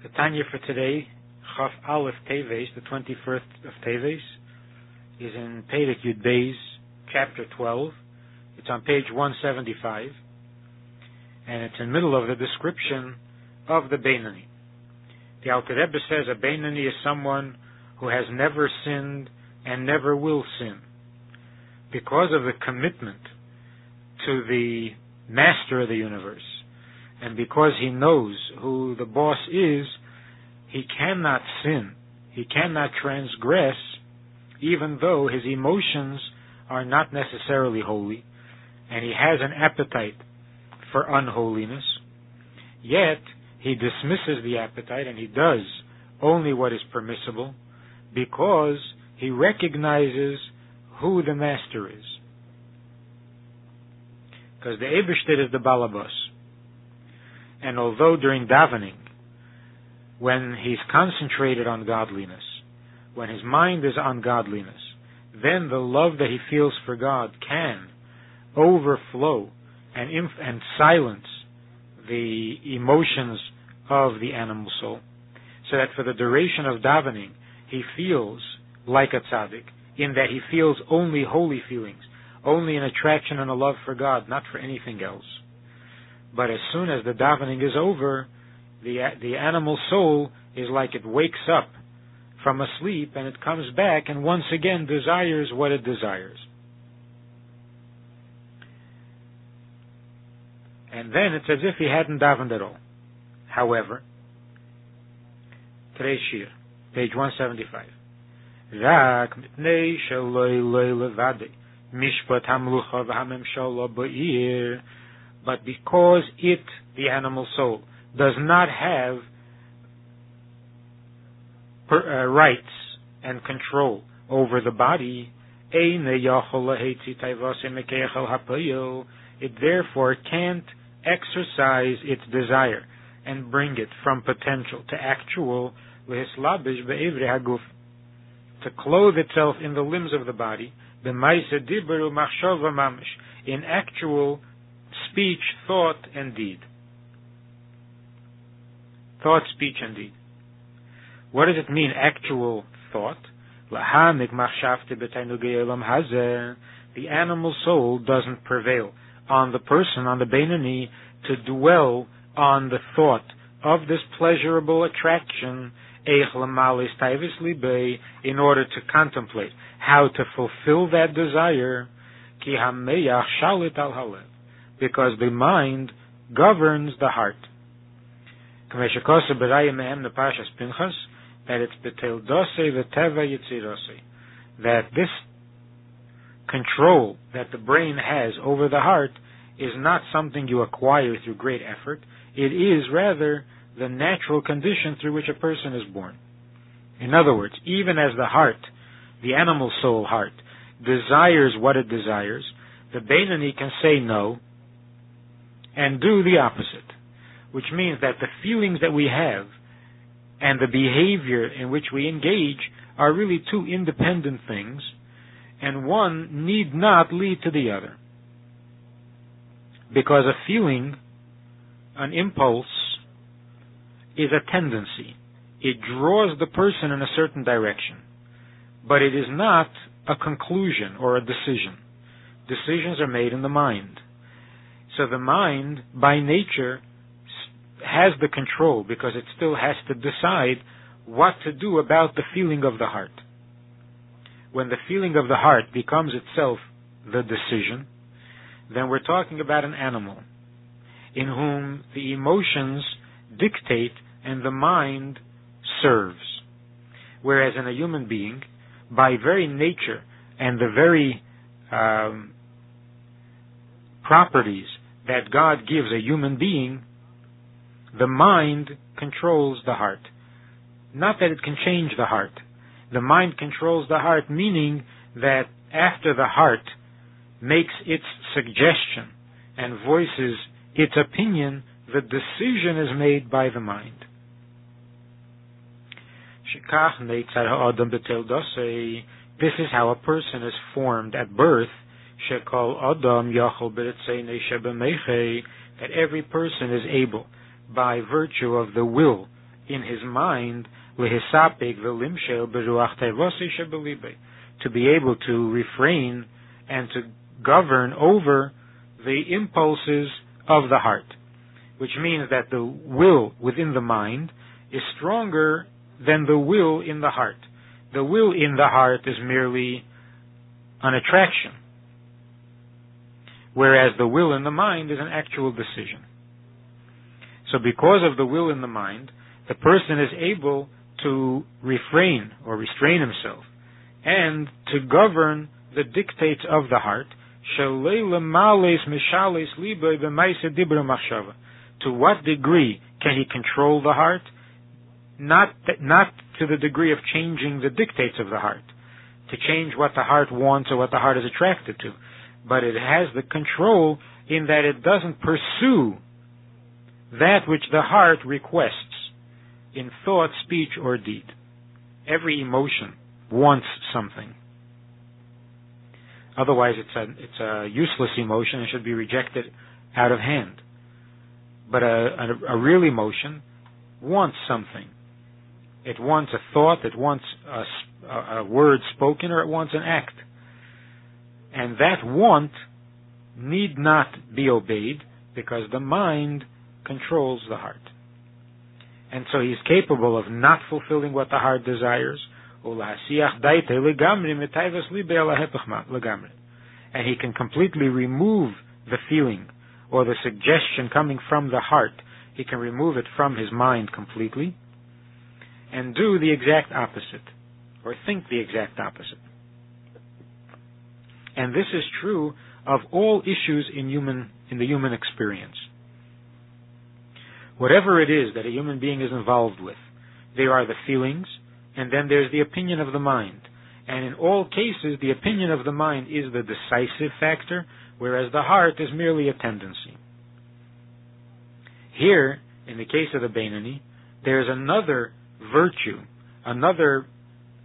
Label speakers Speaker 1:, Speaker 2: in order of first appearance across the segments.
Speaker 1: The Tanya for today, Chaf Aleph Teves, the 21st of Teves, is in Perek Yud Beis, chapter 12. It's on page 175, and it's in the middle of the description of the Beinani. The Alter Rebbe says a Beinani is someone who has never sinned and never will sin. Because of the commitment to the master of the universe, and because he knows who the boss is, he cannot sin. He cannot transgress, even though his emotions are not necessarily holy, and he has an appetite for unholiness. Yet, he dismisses the appetite and he does only what is permissible because he recognizes who the master is. Because the Ebershter is the Balabas. And although during davening, when he's concentrated on godliness, when his mind is on godliness, then the love that he feels for God can overflow and, inf- and silence the emotions of the animal soul. So that for the duration of davening, he feels like a tzaddik, in that he feels only holy feelings, only an attraction and a love for God, not for anything else. But as soon as the davening is over, the the animal soul is like it wakes up from a sleep and it comes back and once again desires what it desires. And then it's as if he hadn't davened at all. However, today's shiur, page 175. רק מפני שלא אלוהי לבדי, mishpat המלוכה והממשלה but because it, the animal soul, does not have per, uh, rights and control over the body, it therefore can't exercise its desire and bring it from potential to actual to clothe itself in the limbs of the body, in actual speech, thought, and deed. Thought, speech, and deed. What does it mean, actual thought? The animal soul doesn't prevail on the person, on the Beinani, to dwell on the thought of this pleasurable attraction in order to contemplate how to fulfill that desire because the mind governs the heart. That it's that this control that the brain has over the heart is not something you acquire through great effort. It is rather the natural condition through which a person is born. In other words, even as the heart, the animal soul heart, desires what it desires, the Beinani can say no, and do the opposite, which means that the feelings that we have and the behavior in which we engage are really two independent things, and one need not lead to the other. Because a feeling, an impulse, is a tendency. It draws the person in a certain direction, but it is not a conclusion or a decision. Decisions are made in the mind. So the mind, by nature, has the control because it still has to decide what to do about the feeling of the heart. When the feeling of the heart becomes itself the decision, then we're talking about an animal in whom the emotions dictate and the mind serves. Whereas in a human being, by very nature and the very um, properties that God gives a human being, the mind controls the heart. Not that it can change the heart. The mind controls the heart, meaning that after the heart makes its suggestion and voices its opinion, the decision is made by the mind. This is how a person is formed at birth Shekol Adam Yachol that every person is able, by virtue of the will in his mind lehisapik to be able to refrain and to govern over the impulses of the heart, which means that the will within the mind is stronger than the will in the heart. The will in the heart is merely an attraction, whereas the will in the mind is an actual decision. So because of the will in the mind, the person is able to refrain or restrain himself and to govern the dictates of the heart. To what degree can he control the heart? Not, not to the degree of changing the dictates of the heart, to change what the heart wants or what the heart is attracted to, but it has the control in that it doesn't pursue that which the heart requests in thought, speech, or deed. Every emotion wants something. Otherwise, it's a, it's a useless emotion and should be rejected out of hand. But a, a, a real emotion wants something. It wants a thought, it wants a, a word spoken, or it wants an act. And that want need not be obeyed because the mind controls the heart. And so he's capable of not fulfilling what the heart desires. And he can completely remove the feeling or the suggestion coming from the heart. He can remove it from his mind completely and do the exact opposite or think the exact opposite. And this is true of all issues in human in the human experience whatever it is that a human being is involved with, there are the feelings, and then there's the opinion of the mind. And in all cases, the opinion of the mind is the decisive factor, whereas the heart is merely a tendency. Here, in the case of the Beinoni, there's another virtue, another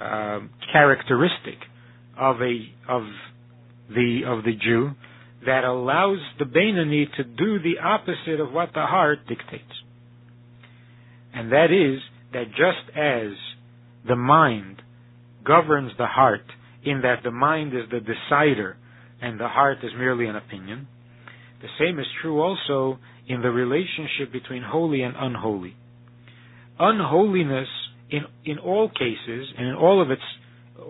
Speaker 1: uh, characteristic of a of the of the Jew that allows the Beinoni to do the opposite of what the heart dictates. And that is that just as the mind governs the heart in that the mind is the decider and the heart is merely an opinion, the same is true also in the relationship between holy and unholy. Unholiness in, in all cases and in all of its,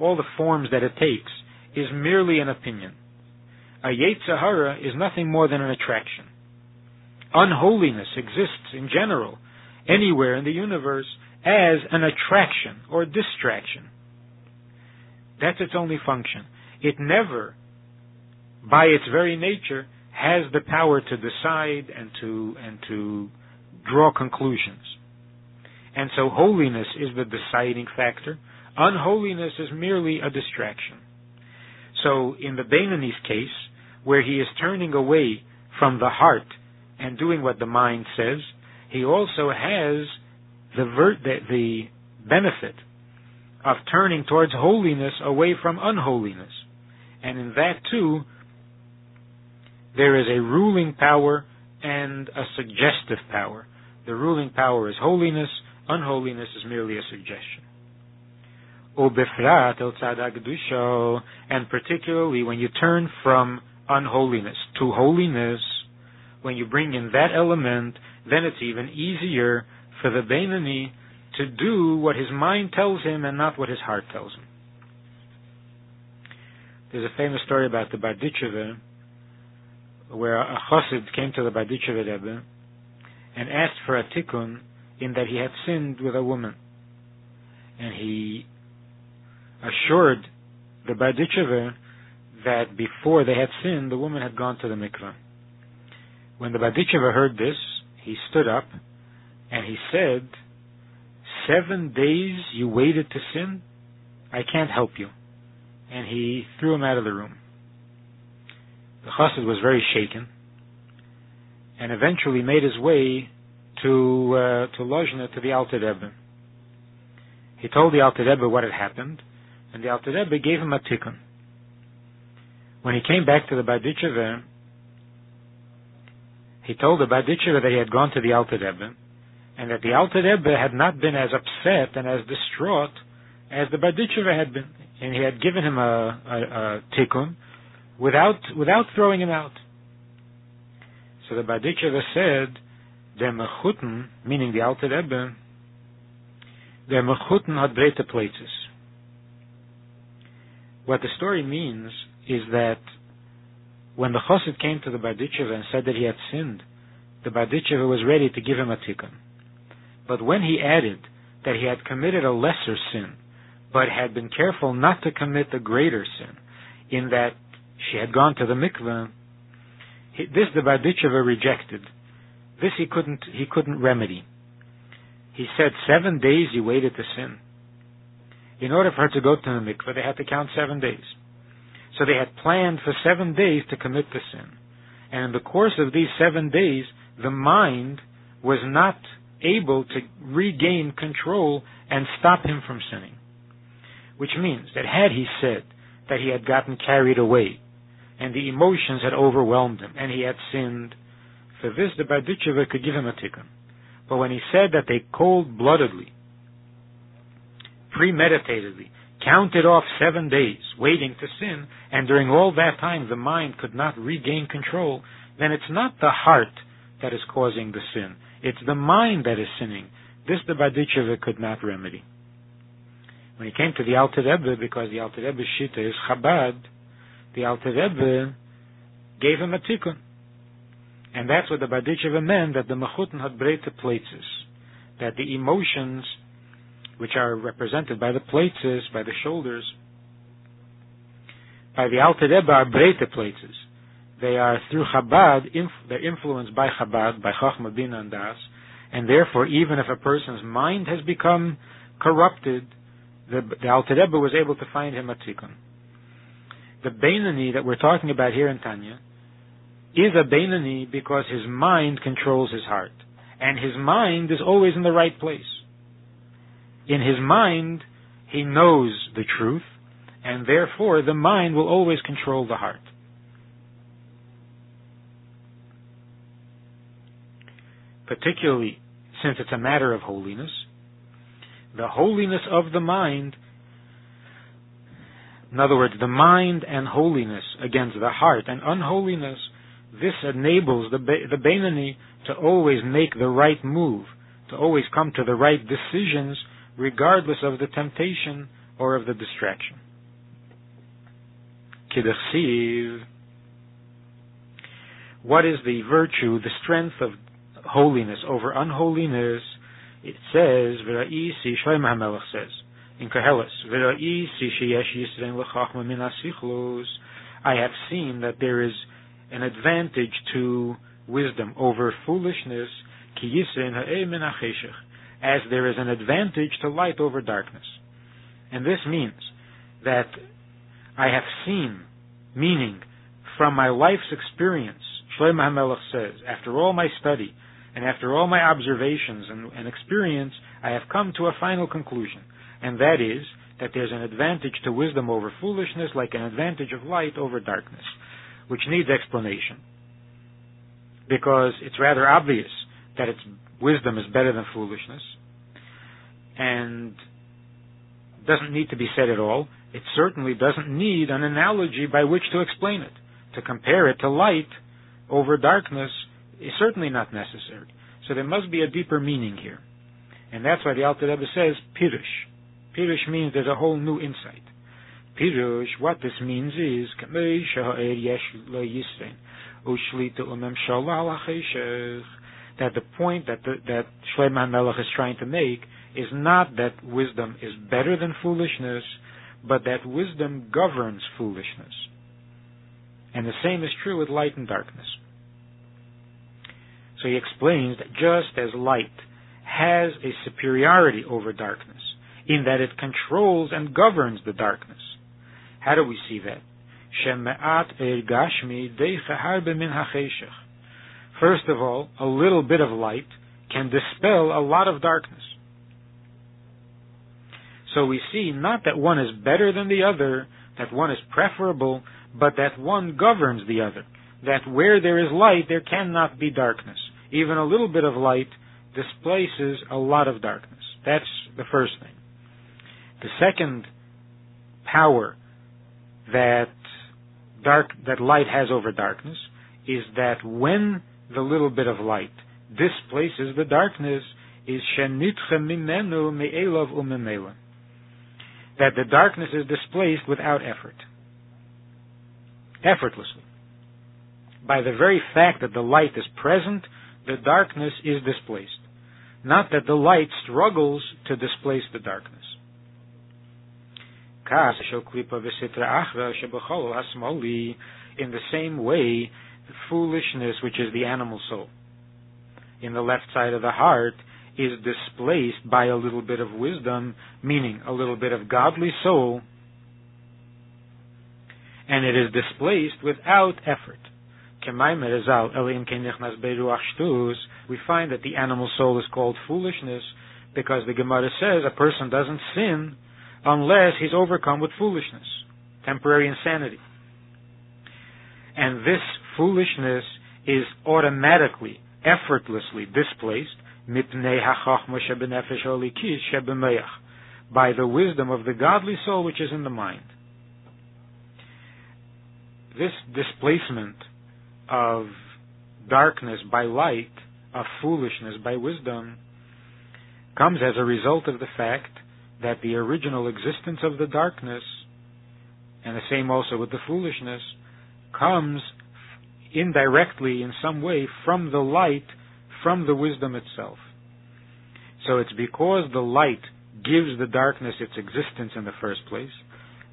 Speaker 1: all the forms that it takes is merely an opinion a Yetzer Hara is nothing more than an attraction. Unholiness exists in general, anywhere in the universe, as an attraction or distraction. That's its only function. It never, by its very nature, has the power to decide and to, and to draw conclusions. And so holiness is the deciding factor. Unholiness is merely a distraction. So in the Beinoni's case, where he is turning away from the heart and doing what the mind says, he also has the, ver- the, the benefit of turning towards holiness away from unholiness. And in that too, there is a ruling power and a suggestive power. The ruling power is holiness, unholiness is merely a suggestion. And particularly when you turn from unholiness to holiness, when you bring in that element, then it's even easier for the Beinoni to do what his mind tells him and not what his heart tells him. There's a famous story about the Barditchever, where a chassid came to the Barditchever Rebbe and asked for a tikkun in that he had sinned with a woman. And he assured the Barditchever that before they had sinned, the woman had gone to the mikveh. When the Barditchever heard this, he stood up and he said, Seven days you waited to sin? I can't help you. And he threw him out of the room. The chassid was very shaken and eventually made his way to uh, to Lozhne, to the Alter Rebbe. He told the Alter Rebbe what had happened, and the Alter Rebbe gave him a tikkun. When he came back to the Barditchever, he told the Barditchever that he had gone to the Alter Rebbe, and that the Alter Rebbe had not been as upset and as distraught as the Berditchever had been, and he had given him a, a, a tikkun without without throwing him out. So the Berditchever said, "Der Mechuten, meaning the Alter Rebbe, der Mechuten hat breite pleitzes." What the story means is that when the Chassid came to the Berditchever and said that he had sinned, the Berditchever was ready to give him a tikkun. But when he added that he had committed a lesser sin, but had been careful not to commit the greater sin, in that she had gone to the mikveh, this the Berditchever rejected. This he couldn't he couldn't remedy. He said seven days he waited to sin. In order for her to go to the mikveh, they had to count seven days. So they had planned for seven days to commit the sin. And in the course of these seven days, the mind was not able to regain control and stop him from sinning. Which means that had he said that he had gotten carried away and the emotions had overwhelmed him and he had sinned, for this the Berditchever could give him a tikkun. But when he said that they cold-bloodedly, premeditatedly, counted off seven days, waiting to sin, and during all that time the mind could not regain control, then it's not the heart that is causing the sin. It's the mind that is sinning. This the Berditchever could not remedy. When he came to the Alter Rebbe, because the Alter Rebbe's shita is Chabad, the Alter Rebbe gave him a tikkun. And that's what the Berditchever meant, that the Mechuten had breite pleitzes, that the emotions, which are represented by the pleitzes, by the shoulders, by the Alter Rebbe are breite pleitzes. They are through Chabad, they're influenced by Chabad, by Chachma, Bina, and Das, and therefore, even if a person's mind has become corrupted, the, the Alter Rebbe was able to find him a tikkun. The Beinani that we're talking about here in Tanya is a Beinani because his mind controls his heart, and his mind is always in the right place. In his mind, he knows the truth, and therefore the mind will always control the heart. particularly since it's a matter of holiness, the holiness of the mind, in other words, the mind and holiness against the heart and unholiness, this enables the, the Beinani to always make the right move, to always come to the right decisions regardless of the temptation or of the distraction. Kidachsiv. What is the virtue, the strength of holiness over unholiness, it says, V'ra'isi, Shloim HaMelech says, in Koheles, V'ra'isi sheyesh yisrein l'chachma min asichlus, I have seen that there is an advantage to wisdom over foolishness, ki yisrein ha'e min as there is an advantage to light over darkness. And this means that I have seen, meaning from my life's experience, Shlomo HaMelech says, after all my study, and after all my observations and, and experience, I have come to a final conclusion, and that is that there's an advantage to wisdom over foolishness, like an advantage of light over darkness, which needs explanation. Because it's rather obvious that it's wisdom is better than foolishness, and doesn't need to be said at all. It certainly doesn't need an analogy by which to explain it. To compare it to light over darkness is certainly not necessary. So there must be a deeper meaning here. And that's why the Alter Rebbe says Pirush. Pirush means there's a whole new insight. Pirush, what this means is, that the point that the, that is trying to make is not that wisdom is better than foolishness, but that wisdom governs foolishness. And the same is true with light and darkness. So he explains that just as light has a superiority over darkness, in that it controls and governs the darkness. How do we see that? First of all, a little bit of light can dispel a lot of darkness. So we see not that one is better than the other, that one is preferable, but that one governs the other. That where there is light, there cannot be darkness even a little bit of light displaces a lot of darkness. That's the first thing. The second power that dark that light has over darkness is that when the little bit of light displaces the darkness is mimenu umemela. That the darkness is displaced without effort. Effortlessly. By the very fact that the light is present, the darkness is displaced. Not that the light struggles to displace the darkness. In the same way, foolishness, which is the animal soul, in the left side of the heart, is displaced by a little bit of wisdom, meaning a little bit of godly soul, and it is displaced without effort. We find that the animal soul is called foolishness because the Gemara says a person doesn't sin unless he's overcome with foolishness, temporary insanity. And this foolishness is automatically, effortlessly displaced by the wisdom of the godly soul which is in the mind. This displacement of darkness by light, of foolishness by wisdom, comes as a result of the fact that the original existence of the darkness, and the same also with the foolishness, comes indirectly in some way from the light, from the wisdom itself. So it's because the light gives the darkness its existence in the first place,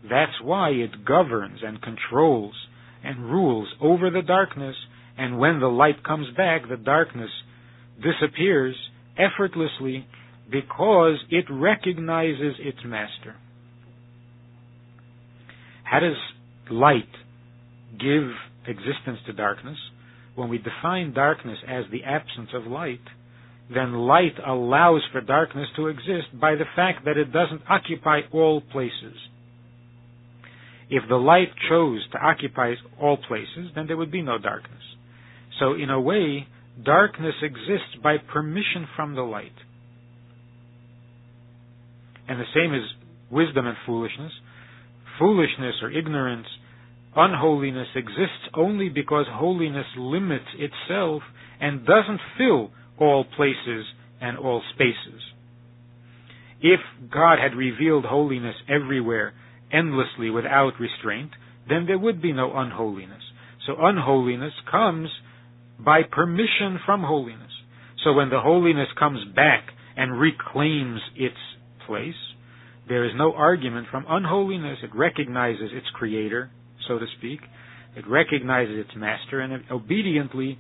Speaker 1: that's why it governs and controls and rules over the darkness, and when the light comes back, the darkness disappears effortlessly because it recognizes its master. How does light give existence to darkness? When we define darkness as the absence of light, then light allows for darkness to exist by the fact that it doesn't occupy all places. If the light chose to occupy all places, then there would be no darkness. So, in a way, darkness exists by permission from the light. And the same is wisdom and foolishness. Foolishness or ignorance, unholiness exists only because holiness limits itself and doesn't fill all places and all spaces. If God had revealed holiness everywhere endlessly without restraint, then there would be no unholiness. So unholiness comes by permission from holiness. So when the holiness comes back and reclaims its place, there is no argument from unholiness. It recognizes its creator, so to speak. It recognizes its master and it obediently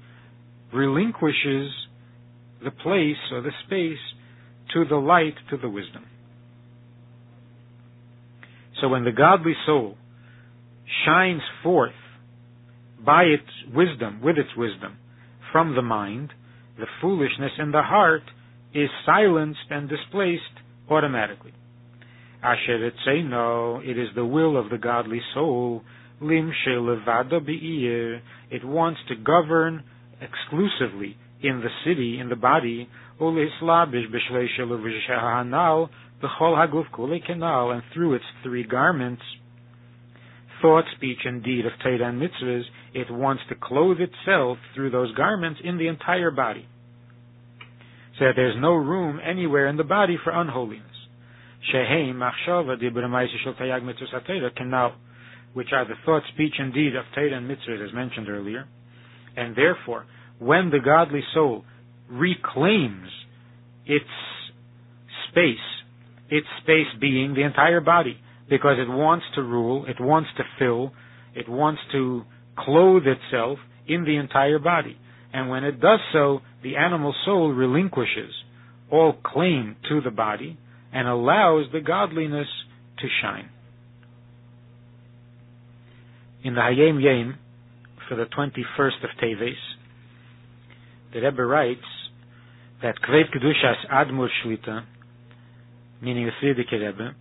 Speaker 1: relinquishes the place or the space to the light, to the wisdom. So when the godly soul shines forth by its wisdom, with its wisdom, from the mind, the foolishness in the heart is silenced and displaced automatically. Asher say no, it is the will of the godly soul, lim levada be'ir, it wants to govern exclusively in the city, in the body, and through its three garments, thought, speech, and deed of Torah and mitzvahs, it wants to clothe itself through those garments in the entire body. So that there's no room anywhere in the body for unholiness. Shehei machshava tayag mitzvahs which are the thought, speech, and deed of Torah and mitzvahs, as mentioned earlier. And therefore, when the godly soul reclaims its space its space being the entire body, because it wants to rule, it wants to fill, it wants to clothe itself in the entire body. And when it does so, the animal soul relinquishes all claim to the body and allows the godliness to shine. In the Hayom Yom, for the 21st of Teves, the Rebbe writes that Kvev Kedushas Admur Shlita, meaning the Frierdiker Rebbe,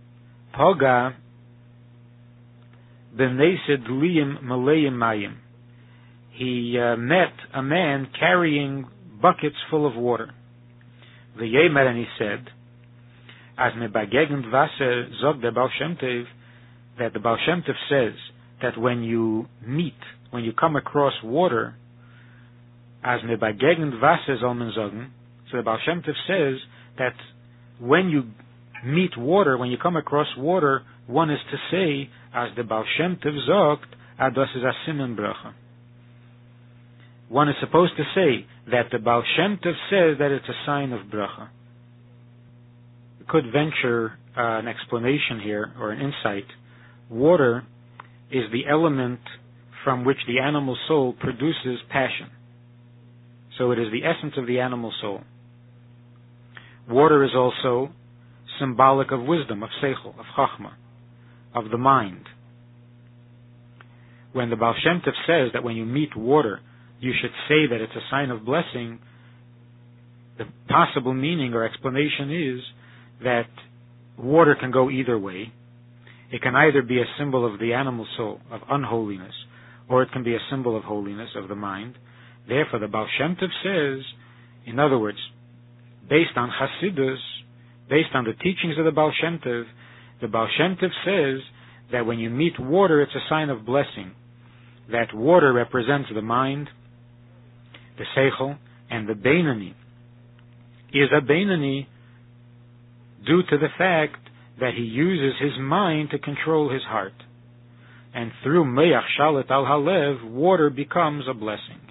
Speaker 1: Poga b'nesed liyim malayim mayim. He uh, met a man carrying buckets full of water. The Yemer, and he said, as me bagegend Wasser zog der Baal Shem Tov, that the Baal Shem Tov says that when you meet, when you come across water, as me bagegend Wasser soll so the Baal Shem Tov says that when you meet water, when you come across water, one is to say, as the Baal Shem Tov ados is a simen bracha. One is supposed to say that the Baal Shem Tov says that it's a sign of bracha. Could venture uh, an explanation here or an insight. Water is the element from which the animal soul produces passion. So it is the essence of the animal soul. Water is also symbolic of wisdom, of seichel, of chachma, of the mind. When the Baal Shem Tov says that when you meet water, you should say that it's a sign of blessing, the possible meaning or explanation is that water can go either way. It can either be a symbol of the animal soul, of unholiness, or it can be a symbol of holiness, of the mind. Therefore, the Baal Shem Tov says, in other words, based on Hasidus, based on the teachings of the Baal Shem Tov, the Baal Shem Tov says that when you meet water, it's a sign of blessing. That water represents the mind, the Seichel, and the Beinani. Is a Beinani due to the fact that he uses his mind to control his heart. And through Meyach Shalit al Halev, water becomes a blessing.